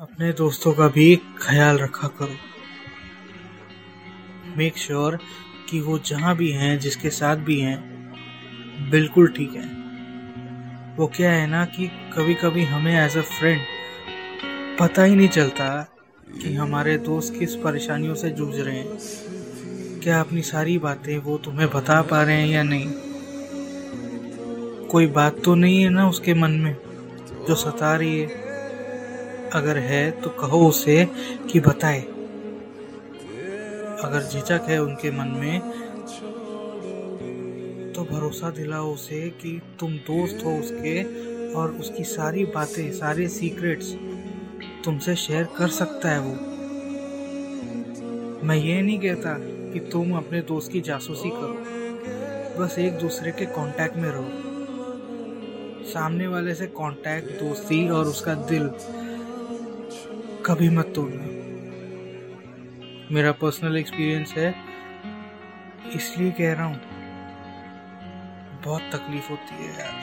अपने दोस्तों का भी ख्याल रखा करो। मेक श्योर sure कि वो जहाँ भी हैं, जिसके साथ भी हैं, बिल्कुल ठीक है। वो क्या है ना कि कभी कभी हमें एज अ फ्रेंड पता ही नहीं चलता कि हमारे दोस्त किस परेशानियों से जूझ रहे हैं। क्या अपनी सारी बातें वो तुम्हें बता पा रहे हैं या नहीं? कोई बात तो नहीं है ना उसके मन में, जो सता रही है। अगर है तो कहो उसे कि बताए। अगर झिझक है उनके मन में तो भरोसा दिलाओ उसे कि तुम दोस्त हो उसके और उसकी सारी बातें, सारे सीक्रेट्स तुमसे शेयर कर सकता है वो। मैं ये नहीं कहता कि तुम अपने दोस्त की जासूसी करो। बस एक दूसरे के कांटेक्ट में रहो। सामने वाले से कांटेक्ट दोस्ती और उसका दिल कभी मत तोड़ना। मेरा पर्सनल एक्सपीरियंस है, इसलिए कह रहा हूँ, बहुत तकलीफ़ होती है यार।